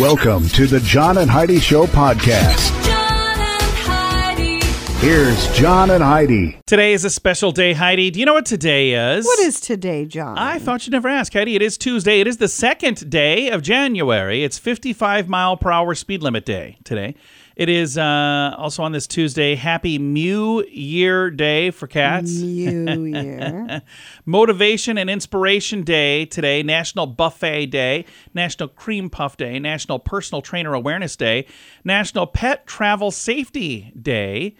Welcome to the John and Heidi Show podcast. John and Heidi. Here's John and Heidi. Today is a special day, Heidi. Do you know what today is? What is today, John? I thought you'd never ask, Heidi. It is Tuesday. It is the second day of January. It's 55 mile per hour speed limit day today. It is uh, also on this Tuesday, Happy Mew Year Day for cats. New Year. Motivation and Inspiration Day today, National Buffet Day, National Cream Puff Day, National Personal Trainer Awareness Day, National Pet Travel Safety Day.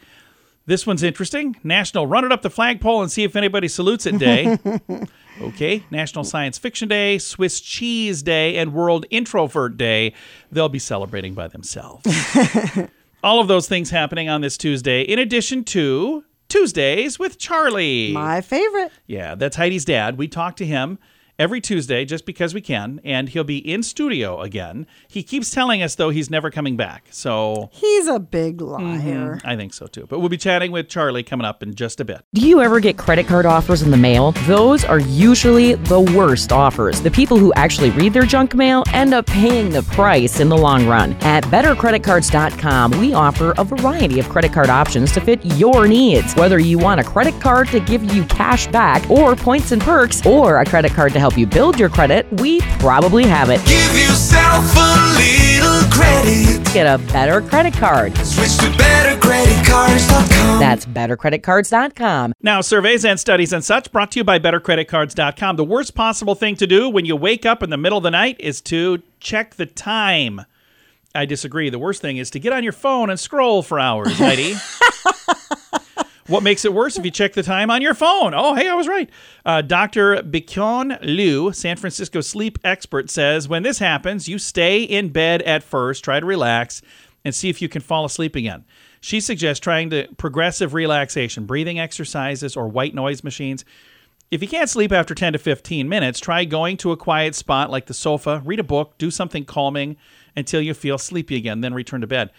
This one's interesting. National Run It Up the Flagpole and See If Anybody Salutes It Day. okay. National Science Fiction Day, Swiss Cheese Day, and World Introvert Day. They'll be celebrating by themselves. All of those things happening on this Tuesday, in addition to Tuesdays with Charlie. My favorite. Yeah, that's Heidi's dad. We talk to him every Tuesday just because we can, and he'll be in studio again. He keeps telling us, though, he's never coming back. So He's a big mhm. liar. I think so too. But we'll be chatting with Charlie coming up in just a bit. Do you ever get credit card offers in the mail? Those are usually the worst offers. The people who actually read their junk mail end up paying the price in the long run. At bettercreditcards.com, we offer a variety of credit card options to fit your needs. Whether you want a credit card to give you cash back or points and perks, or a credit card to help you build your credit, we probably have it. Give yourself a little credit. Get a better credit card. Switch to bettercreditcards.com. That's bettercreditcards.com. Now, surveys and studies and such brought to you by bettercreditcards.com. The worst possible thing to do when you wake up in the middle of the night is to check the time. I disagree. The worst thing is to get on your phone and scroll for hours, Heidi. what makes it worse if you check the time on your phone? Oh, hey, I was right. Uh, Dr. Bikyon Liu, San Francisco sleep expert, says when this happens, you stay in bed at first, try to relax, and see if you can fall asleep again. She suggests trying to progressive relaxation, breathing exercises, or white noise machines. If you can't sleep after 10 to 15 minutes, try going to a quiet spot like the sofa, read a book, do something calming until you feel sleepy again, then return to bed.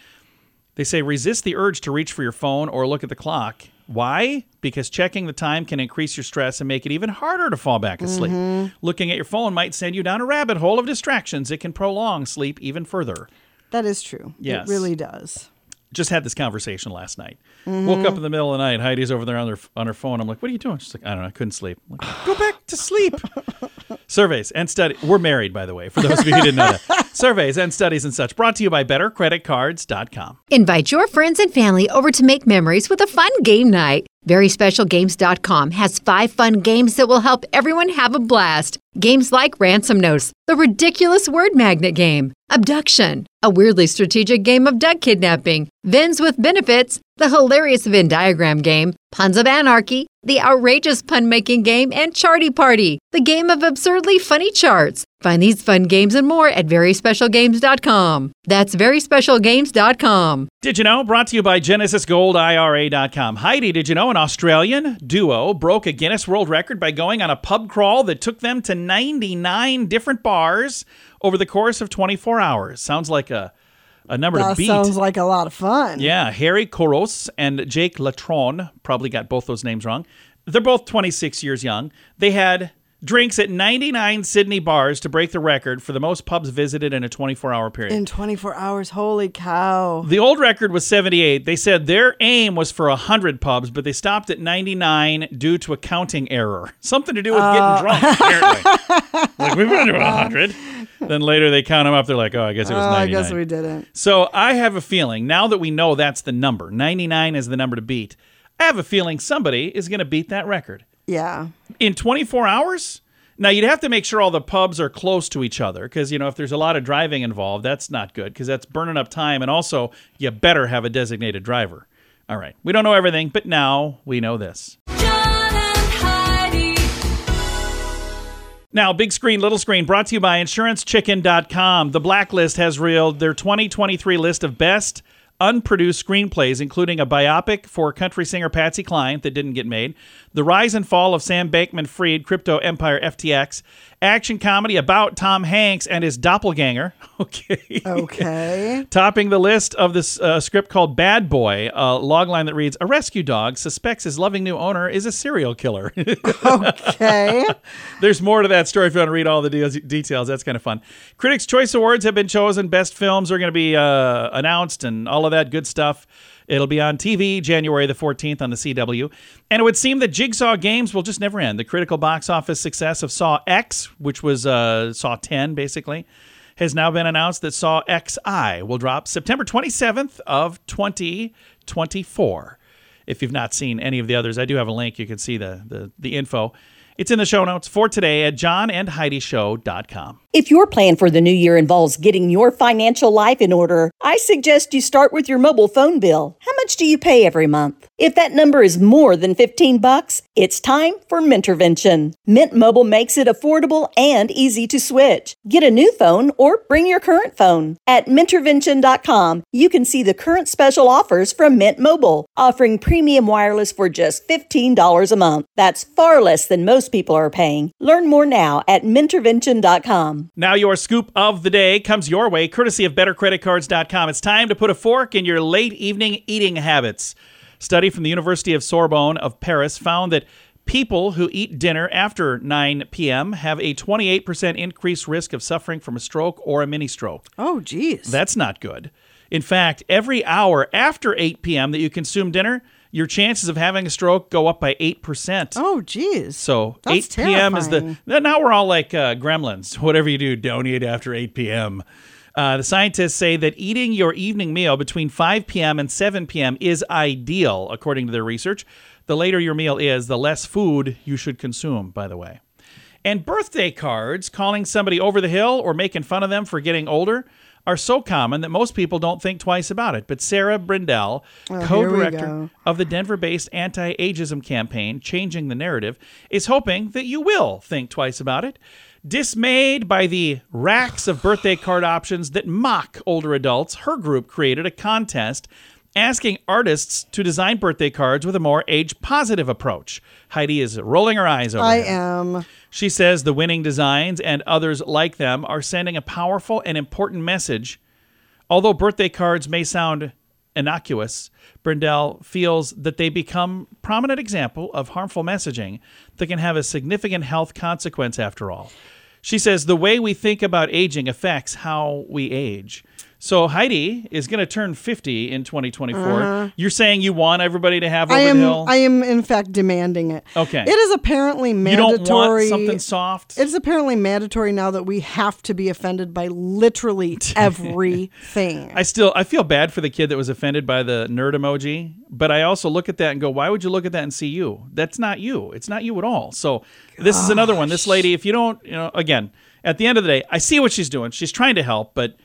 They say resist the urge to reach for your phone or look at the clock. Why? Because checking the time can increase your stress and make it even harder to fall back asleep. Mm-hmm. Looking at your phone might send you down a rabbit hole of distractions. It can prolong sleep even further. That is true. Yes. It really does. Just had this conversation last night. Woke up in the middle of the night. Heidi's over there on her on her phone. I'm like, "What are you doing?" She's like, "I don't know. I couldn't sleep." I'm like, Go back to sleep. Surveys and study. We're married, by the way. For those of you who didn't know that. Surveys and studies and such brought to you by BetterCreditCards.com. Invite your friends and family over to make memories with a fun game night. VerySpecialGames.com has five fun games that will help everyone have a blast. Games like Ransom Notes, the ridiculous word magnet game, Abduction, a weirdly strategic game of duck kidnapping, Vins with Benefits, the hilarious Venn diagram game, Puns of Anarchy, the outrageous pun making game, and Charty Party, the game of absurdly funny charts. Find these fun games and more at VerySpecialGames.com. That's VerySpecialGames.com. Did you know? Brought to you by GenesisGoldIRA.com. Heidi, did you know an Australian duo broke a Guinness World Record by going on a pub crawl that took them to 99 different bars over the course of 24 hours? Sounds like a, a number to That beat. sounds like a lot of fun. Yeah, Harry Koros and Jake Latron, probably got both those names wrong. They're both 26 years young. They had drinks at 99 Sydney bars to break the record for the most pubs visited in a 24 hour period. In 24 hours. Holy cow. The old record was 78. They said their aim was for 100 pubs, but they stopped at 99 due to a counting error. Something to do with getting uh, drunk, apparently. like, we've been to 100. Then later they count them up. They're like, oh, I guess it was Oh, 99. I guess we didn't. So I have a feeling, now that we know that's the number, 99 is the number to beat, I have a feeling somebody is going to beat that record. Yeah. In 24 hours? Now, you'd have to make sure all the pubs are close to each other because, you know, if there's a lot of driving involved, that's not good because that's burning up time. And also, you better have a designated driver. All right. We don't know everything, but now we know this. Now, big screen, little screen, brought to you by InsuranceChicken.com. The Blacklist has revealed their 2023 list of best unproduced screenplays, including a biopic for country singer Patsy Cline that didn't get made, The Rise and Fall of Sam Bankman Fried, Crypto Empire FTX, action comedy about Tom Hanks and his doppelganger. Okay. Okay. Topping the list of this uh, script called Bad Boy, a logline that reads A rescue dog suspects his loving new owner is a serial killer. Okay. There's more to that story if you want to read all the de- details. That's kind of fun. Critics' Choice Awards have been chosen. Best films are going to be uh, announced and all of that good stuff. It'll be on TV January the 14th on the CW. And it would seem that Jigsaw Games will just never end. The critical box office success of Saw X, which was uh, Saw 10 basically, has now been announced that Saw XI will drop September 27th of 2024. If you've not seen any of the others, I do have a link. You can see the, the, the info. It's in the show notes for today at johnandheidishow.com. If your plan for the new year involves getting your financial life in order, I suggest you start with your mobile phone bill. How much do you pay every month? If that number is more than 15 bucks, it's time for Mintervention. Mint Mobile makes it affordable and easy to switch. Get a new phone or bring your current phone. At Mintervention.com, you can see the current special offers from Mint Mobile, offering premium wireless for just $15 a month. That's far less than most people are paying. Learn more now at Mintervention.com. Now, your scoop of the day comes your way, courtesy of BetterCreditCards.com. It's time to put a fork in your late evening eating habits. Study from the University of Sorbonne of Paris found that people who eat dinner after 9 p.m. have a 28% increased risk of suffering from a stroke or a mini stroke. Oh, geez. That's not good. In fact, every hour after 8 p.m. that you consume dinner, your chances of having a stroke go up by 8%. Oh, geez. So That's 8 p.m. is the now we're all like uh, gremlins. Whatever you do, don't eat after 8 p.m. Uh, the scientists say that eating your evening meal between 5 p.m. and 7 p.m. is ideal, according to their research. The later your meal is, the less food you should consume, by the way. And birthday cards, calling somebody over the hill or making fun of them for getting older, are so common that most people don't think twice about it. But Sarah Brindell, Oh, co director of the Denver based anti ageism campaign, Changing the Narrative, is hoping that you will think twice about it. Dismayed by the racks of birthday card options that mock older adults, her group created a contest asking artists to design birthday cards with a more age positive approach. Heidi is rolling her eyes over I here. am. She says the winning designs and others like them are sending a powerful and important message. Although birthday cards may sound innocuous, Brindell feels that they become prominent example of harmful messaging that can have a significant health consequence after all. She says the way we think about aging affects how we age. So Heidi is going to turn 50 in 2024. You're saying you want everybody to have over Uh-huh. I am. the hill? I am in fact demanding it. Okay. It is apparently mandatory. you don't want something soft? It's apparently mandatory now that we have to be offended by literally everything. I still I feel bad for the kid that was offended by the nerd emoji, but I also look at that and go, why would you look at that and see you? That's not you. It's not you at all. So this is another one. This lady, if you don't, you know, again, at the end of the day, I see what she's doing. She's trying to help, but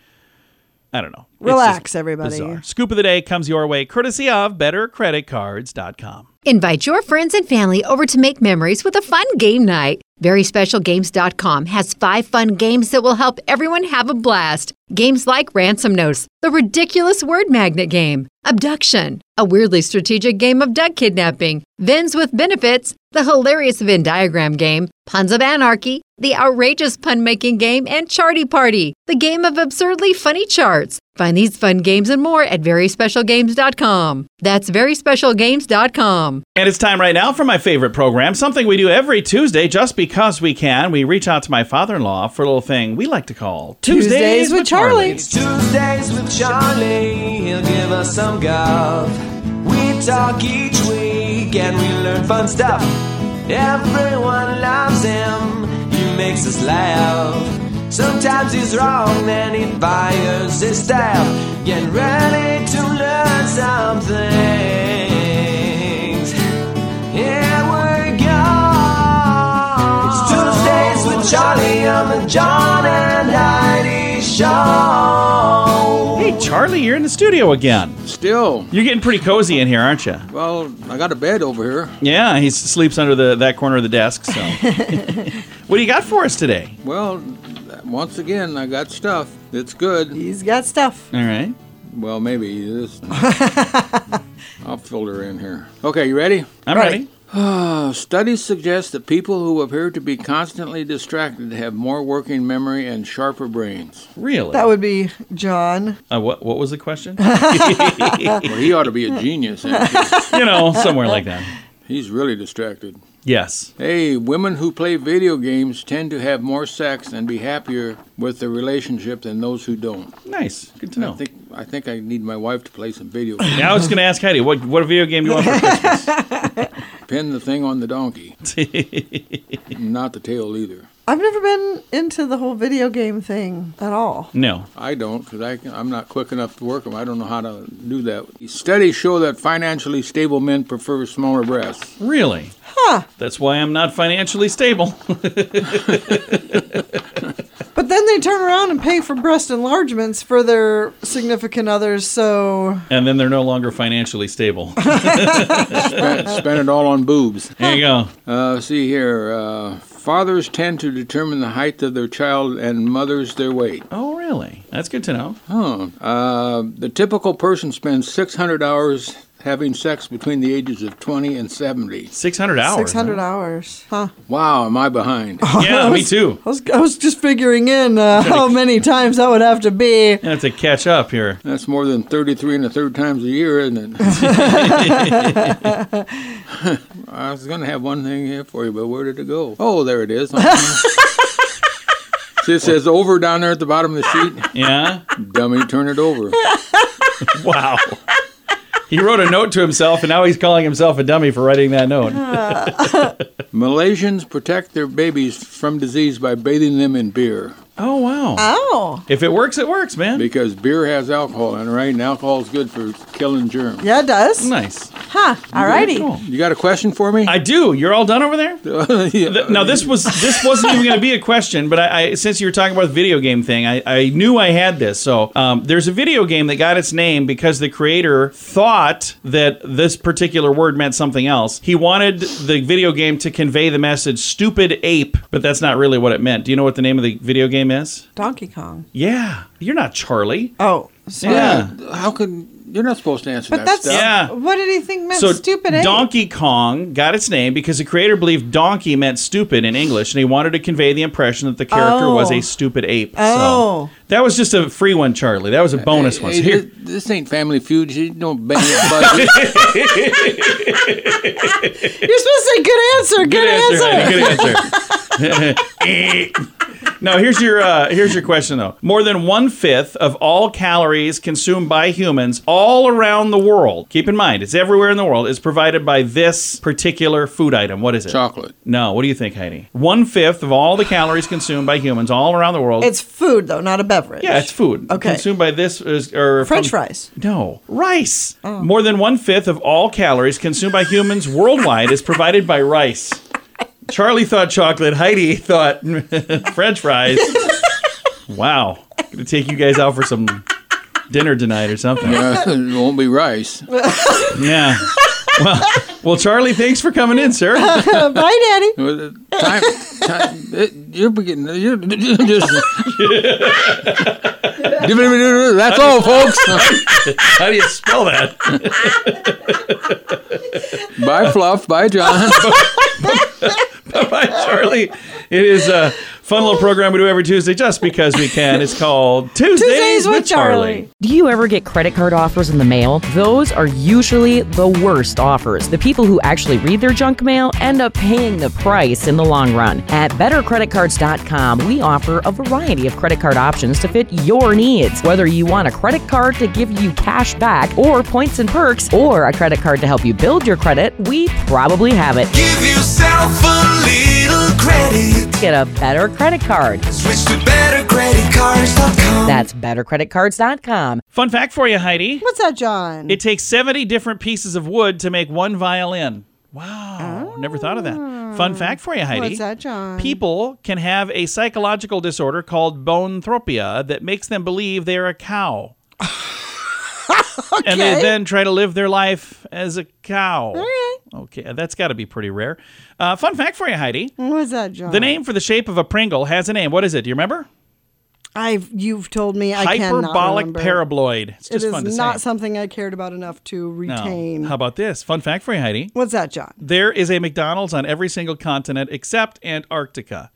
I don't know. Relax, everybody. bizarre. Scoop of the day comes your way, courtesy of BetterCreditCards.com. Invite your friends and family over to make memories with a fun game night. VerySpecialGames.com has five fun games that will help everyone have a blast. Games like Ransom Notes, the ridiculous word magnet game, Abduction, a weirdly strategic game of duck kidnapping, Vins with Benefits, the hilarious Venn diagram game, Puns of Anarchy, the outrageous pun making game, and Charty Party, the game of absurdly funny charts. Find these fun games and more at VerySpecialGames.com. That's VerySpecialGames.com. And it's time right now for my favorite program, something we do every Tuesday just because we can. We reach out to my father in law for a little thing we like to call Tuesdays with Charlie. It's Tuesdays with Charlie. He'll give us some golf. We talk each week and we learn fun stuff. Everyone loves him. He makes us laugh. Sometimes he's wrong, then he fires his staff. Get ready to learn some things. Here we go. It's Tuesdays with Charlie on the John and Heidi Show. Hey, Charlie, you're in the studio again. Still, You're getting pretty cozy in here, aren't you? well, I got a bed over here. Yeah, he sleeps under the that corner of the desk. So, what do you got for us today? Well, once again, I got stuff. It's good. He's got stuff. All right. Well, maybe this. I'll filter in here. Okay, you ready? I'm Right. ready. Uh, studies suggest that people who appear to be constantly distracted have more working memory and sharper brains. Really? That would be John. uh, what What was the question? Well, he ought to be a genius. you know, somewhere like that. He's really distracted. Yes. Hey, women who play video games tend to have more sex and be happier with their relationship than those who don't. Nice. Good to know. I think I think I need my wife to play some video games. Now I was going to ask Heidi, what what video game do you want for Christmas? Pin the thing on the donkey. Not the tail either. I've never been into the whole video game thing at all. no. I don't because I'm not quick enough to work them. I don't know how to do that. Studies show that financially stable men prefer smaller breasts. Really? Huh. That's why I'm not financially stable. But then they turn around and pay for breast enlargements for their significant others, so and then they're no longer financially stable. Spend, spend it all on boobs. There you go. Uh, see here. Uh, fathers tend to determine the height of their child and mothers their weight. Oh, really? That's good to know. Huh. Uh, the typical person spends 600 hours having sex between the ages of 20 and 70. 600 hours. 600 huh? hours. Huh. Wow, am I behind? Yeah, me too. I was, I was just figuring in uh, how many times that would have to be. I have to catch up here. That's more than 33 and a third times a year, isn't it? I was going to have one thing here for you, but where did it go? Oh, there it is. See, it says over down there at the bottom of the sheet. Yeah? Dummy, turn it over. Wow. He wrote a note to himself, and now he's calling himself a dummy for writing that note. Malaysians protect their babies from disease by bathing them in beer Oh, wow. Oh. If it works, it works, man. because beer has alcohol in it, right? And alcohol is good for killing germs. Yeah, it does. Nice. Huh. Alrighty. Cool. You got a question for me? I do. You're all done over there? Yeah. Th- Now this was this wasn't even going to be a question, but I, I since you were talking about the video game thing, I, I knew I had this. So um, there's a video game that got its name because the creator thought that this particular word meant something else. He wanted the video game to convey the message "stupid ape," but that's not really what it meant. Do you know what the name of the video game is? Donkey Kong. Yeah, you're not Charlie. Oh. So Yeah. How could you're not supposed to answer But that that's stuff? Yeah. what did he think meant So stupid ape? Donkey Kong got its name because the creator believed donkey meant stupid in English, and he wanted to convey the impression that the character Oh. was a oh. stupid ape. Oh. So that was just a free one, Charlie. That was a bonus one. Hey, here, this, this ain't Family Feud. You don't bang your budget. You're supposed to say good answer. Good, good answer. answer. honey, Good answer. now here's your uh, here's your question though. More than one fifth of all calories consumed by humans all around the world. Keep in mind, it's everywhere in the world. Is provided by this particular food item. What is it? Chocolate. No. What do you think, Heidi? One fifth of all the calories consumed by humans all around the world. It's food though, not a beverage. yeah, it's food. Okay. Consumed by this is or French from- fries. No, rice. More than one fifth of all calories consumed by humans worldwide is provided by rice. Charlie thought chocolate. Heidi thought French fries. wow, gonna take you guys out for some dinner tonight or something. Uh, it won't be rice. Yeah. Well, well, Charlie, thanks for coming in, sir. Bye, Daddy. Time, time, it, you're beginning. You're just. That's all, folks. How do you spell that? Bye, Fluff. Bye, John. Bye, Charlie. It is a fun little program we do every Tuesday just because we can. It's called Tuesdays, Tuesdays with with Charlie. Charlie. Do you ever get credit card offers in the mail? Those are usually the worst offers. The people who actually read their junk mail end up paying the price in the long run. At bettercreditcards.com, we offer a variety of credit card options to fit your needs. Whether you want a credit card to give you cash back or points and perks, or a credit card to help you build your credit, we probably have it. Give yourself a little credit. Get a better credit card. Switch to bettercreditcards.com. That's bettercreditcards.com. Fun fact for you, Heidi. What's that, John? It takes 70 different pieces of wood to make one violin. Wow. Oh. Never thought of that. Fun fact for you, Heidi. What's that, John? People can have a psychological disorder called boanthropy that makes them believe they're a cow. and they then try to live their life as a cow. Okay, that's got to be pretty rare. Uh, fun fact for you, Heidi. What was that, John? The name for the shape of a Pringle has a name. What is it? Do you remember? I've you've told me I Hyperbolic paraboloid. It's just is fun to not say. something I cared about enough to No. retain. How about this? Fun fact for you, Heidi. What's that, John? There is a McDonald's on every single continent except Antarctica.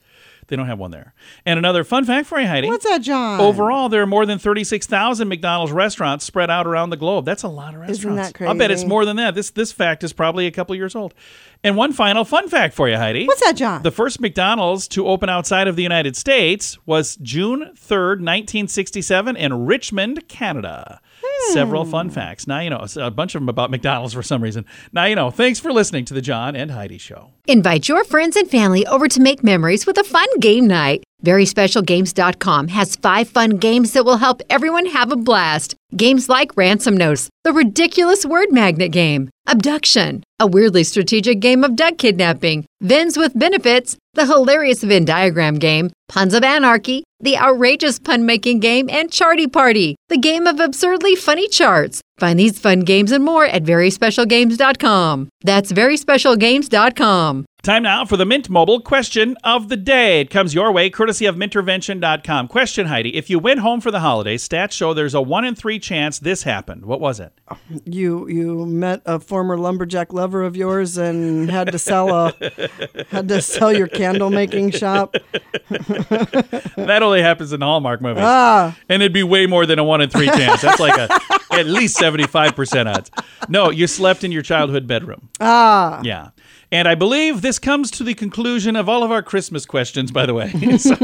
They don't have one there. And another fun fact for you, Heidi. What's that, John? Overall, there are more than 36,000 McDonald's restaurants spread out around the globe. That's a lot of restaurants. Isn't that crazy? I'll bet it's more than that. This this fact is probably a couple years old. And one final fun fact for you, Heidi. What's that, John? The first McDonald's to open outside of the United States was June 3rd, 1967 in Richmond, Canada. Hmm. Several fun facts. Now you know a bunch of them about McDonald's for some reason. Now you know. Thanks for listening to the John and Heidi show. Invite your friends and family over to make memories with a fun game night. VerySpecialGames.com has five fun games that will help everyone have a blast. Games like Ransom Notes, the ridiculous word magnet game, Abduction, a weirdly strategic game of duck kidnapping, Vins with Benefits, the hilarious Venn diagram game, Puns of Anarchy, the outrageous pun making game, and Charty Party, the game of absurdly funny charts. Find these fun games and more at VerySpecialGames.com. That's VerySpecialGames.com. Time now for the Mint Mobile question of the day. It comes your way courtesy of Mintervention.com. Question, Heidi. If you went home for the holidays, stats show there's a one in three chance this happened. What was it? You you met a former lumberjack lover of yours and had to sell a had to sell your candle making shop. that happens in Hallmark movies. Ah. And it'd be way more than a one in three chance. That's like a at least 75% odds. No, you slept in your childhood bedroom. Ah. Yeah. And I believe this comes to the conclusion of all of our Christmas questions, by the way. so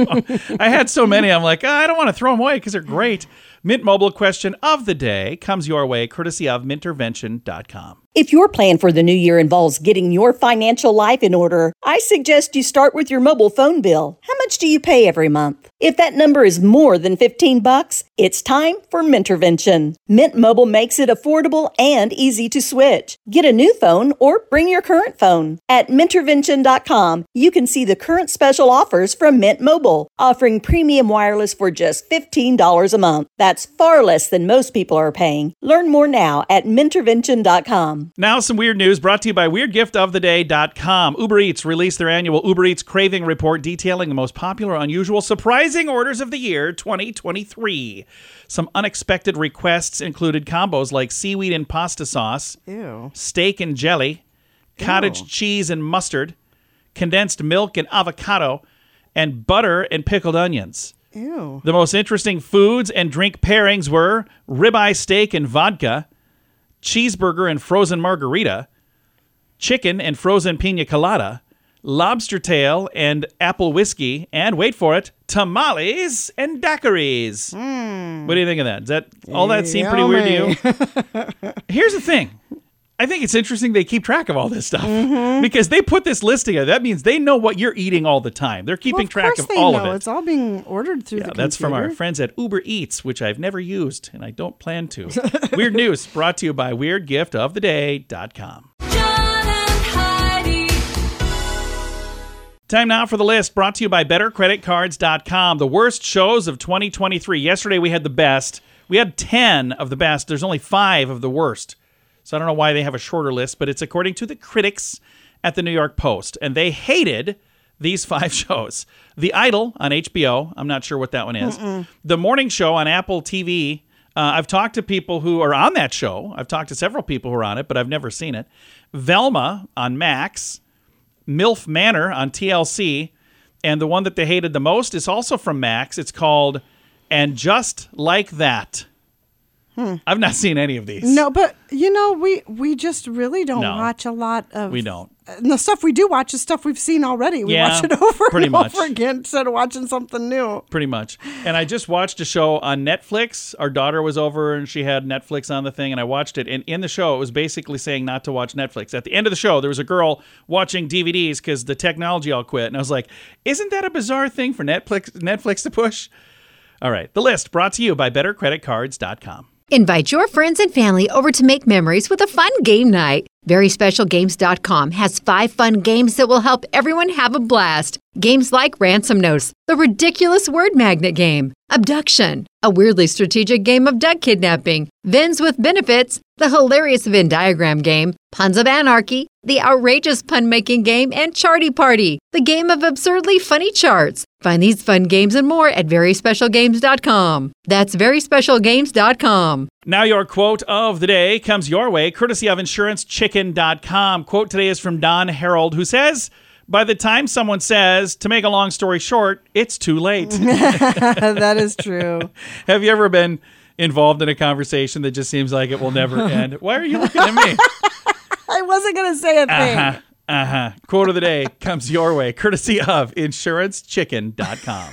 I had so many, I'm like, "Ah, I don't want to throw them away because they're great. Mint Mobile question of the day comes your way courtesy of Mintervention.com. If your plan for the new year involves getting your financial life in order, I suggest you start with your mobile phone bill. How much do you pay every month? If that number is more than 15 bucks, it's time for Mintervention. Mint Mobile makes it affordable and easy to switch. Get a new phone or bring your current phone. At Mintervention.com, you can see the current special offers from Mint Mobile, offering premium wireless for just $15 a month. That's far less than most people are paying. Learn more now at Mintervention.com. Now, some weird news brought to you by WeirdGiftOfTheDay.com. Uber Eats released their annual Uber Eats Craving Report detailing the most popular, unusual, surprising orders of the year 2023. Some unexpected requests included combos like seaweed and pasta sauce, Ew. steak and jelly, cottage cheese and mustard, condensed milk and avocado, and butter and pickled onions. Ew. The most interesting foods and drink pairings were ribeye steak and vodka, cheeseburger and frozen margarita, chicken and frozen pina colada, lobster tail and apple whiskey, and wait for it, tamales and daiquiris. Hmm. What do you think of that? Does that all that seem pretty weird to you? Here's the thing. I think it's interesting they keep track of all this stuff Mm-hmm. because they put this list together. That means they know what you're eating all the time. They're keeping Well, of track of they all know. of it. It's all being ordered through Yeah, the that's from our friends at Uber Eats, which I've never used and I don't plan to. Weird news brought to you by WeirdGiftOfTheDay.com. John and Time now for the list brought to you by BetterCreditCards.com. The worst shows of 2023. Yesterday we had the best. We had 10 of the best. There's only five of the worst. So I don't know why they have a shorter list, but it's according to the critics at the New York Post. And they hated these five shows The Idol on HBO. I'm not sure what that one is. The Morning Show on Apple TV. Uh, I've talked to people who are on that show. I've talked to several people who are on it, but I've never seen it. Velma on Max. MILF Manor on TLC. And the one that they hated the most is also from Max. It's called And Just Like That. I've not seen any of these. No, but you know, we we just really don't No. watch a lot of. We don't. And the stuff we do watch is stuff we've seen already. We Yeah, watch it over pretty and much. over again instead of watching something new. Pretty much. And I just watched a show on Netflix. Our daughter was over and she had Netflix on the thing, and I watched it. And in the show, it was basically saying not to watch Netflix. At the end of the show, there was a girl watching DVDs because the technology all quit. And I was like, isn't that a bizarre thing for Netflix, Netflix to push? All right. The list brought to you by BetterCreditCards.com. Invite your friends and family over to make memories with a fun game night. VerySpecialGames.com has five fun games that will help everyone have a blast. Games like Ransom Notes, the ridiculous word magnet game, Abduction, a weirdly strategic game of duck kidnapping, Vins with Benefits, the hilarious Venn diagram game, Puns of Anarchy, the outrageous pun making game, and Charty Party, the game of absurdly funny charts. Find these fun games and more at VerySpecialGames.com. That's VerySpecialGames.com. Now, your quote of the day comes your way, courtesy of InsuranceChicken.com. Quote today is from Don Herold, who says, By the time someone says, to make a long story short, it's too late. that is true. Have you ever been involved in a conversation that just seems like it will never end? Why are you looking at me? I wasn't going to say a thing. Uh huh. Uh huh. Quote of the day comes your way, courtesy of InsuranceChicken.com.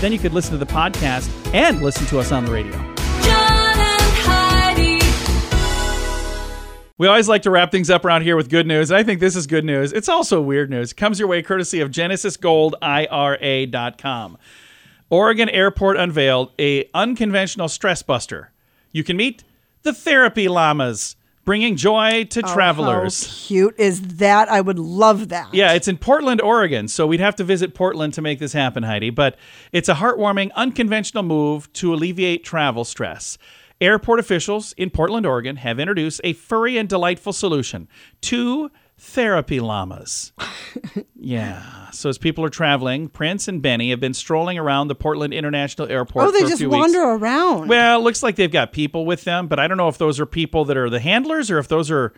Then you could listen to the podcast and listen to us on the radio. John and Heidi. We always like to wrap things up around here with good news. And I think this is good news. It's also weird news. It comes your way courtesy of GenesisGoldIRA.com. Oregon Airport unveiled a unconventional stress buster. You can meet the therapy llamas, bringing joy to Oh, travelers. How cute is that? I would love that. Yeah, it's in Portland, Oregon. So we'd have to visit Portland to make this happen, Heidi. But it's a heartwarming, unconventional move to alleviate travel stress. Airport officials in Portland, Oregon have introduced a furry and delightful solution two therapy llamas. yeah. So as people are traveling, Prince and Benny have been strolling around the Portland International Airport Oh, they just wander weeks. around. Well, it looks like they've got people with them, but I don't know if those are people that are the handlers or if those are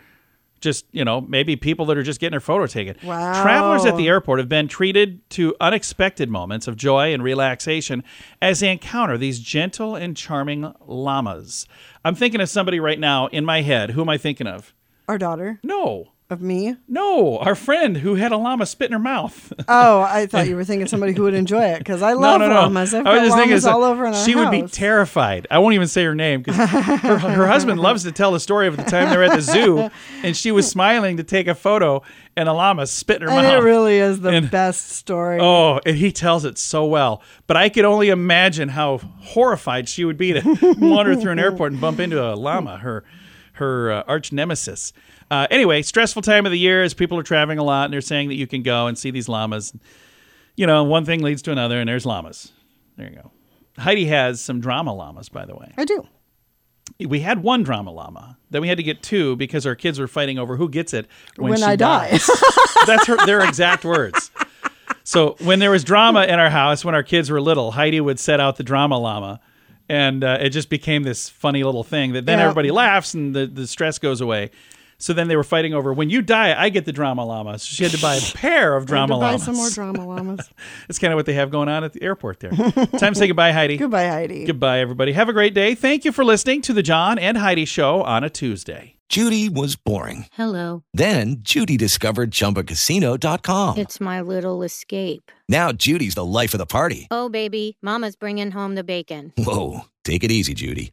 just, you know, maybe people that are just getting their photo taken. Wow. Travelers at the airport have been treated to unexpected moments of joy and relaxation as they encounter these gentle and charming llamas. I'm thinking of somebody right now in my head. Who am I thinking of? Our daughter No. Of me. No, our friend who had a llama spit in her mouth. Oh, I thought you were thinking somebody who would enjoy it because I love no, no, no. llamas. I've I was just thinking so- all over she would be terrified. I won't even say her name because her, her husband loves to tell the story of the time they were at the zoo and she was smiling to take a photo and a llama spit in her and mouth. it really is the And- best story. Oh, and he tells it so well. But I could only imagine how horrified she would be to wander through an airport and bump into a llama, her her uh, arch nemesis. Uh, anyway, stressful time of the year as people are traveling a lot and they're saying that you can go and see these llamas. You know, one thing leads to another, and there's llamas. There you go. Heidi has some drama llamas, by the way. I do. We had one drama llama. Then we had to get two because our kids were fighting over who gets it when, When she I die. dies. That's her, their exact words. So when there was drama in our house when our kids were little, Heidi would set out the drama llama, and uh, it just became this funny little thing that then Yeah. everybody laughs and the, the stress goes away. So then they were fighting over when you die, I get the drama llama. So she had to buy a pair of I had drama to buy some more drama llamas. That's kind of what they have going on at the airport there. Time to say goodbye, Heidi. Goodbye, Heidi. Goodbye, everybody. Have a great day. Thank you for listening to the John and Heidi Show on a Tuesday. Judy was boring. Hello. Then Judy discovered ChumbaCasino.com. It's my little escape. Now Judy's the life of the party. Oh, baby, Mama's bringing home the bacon. Whoa, take it easy, Judy.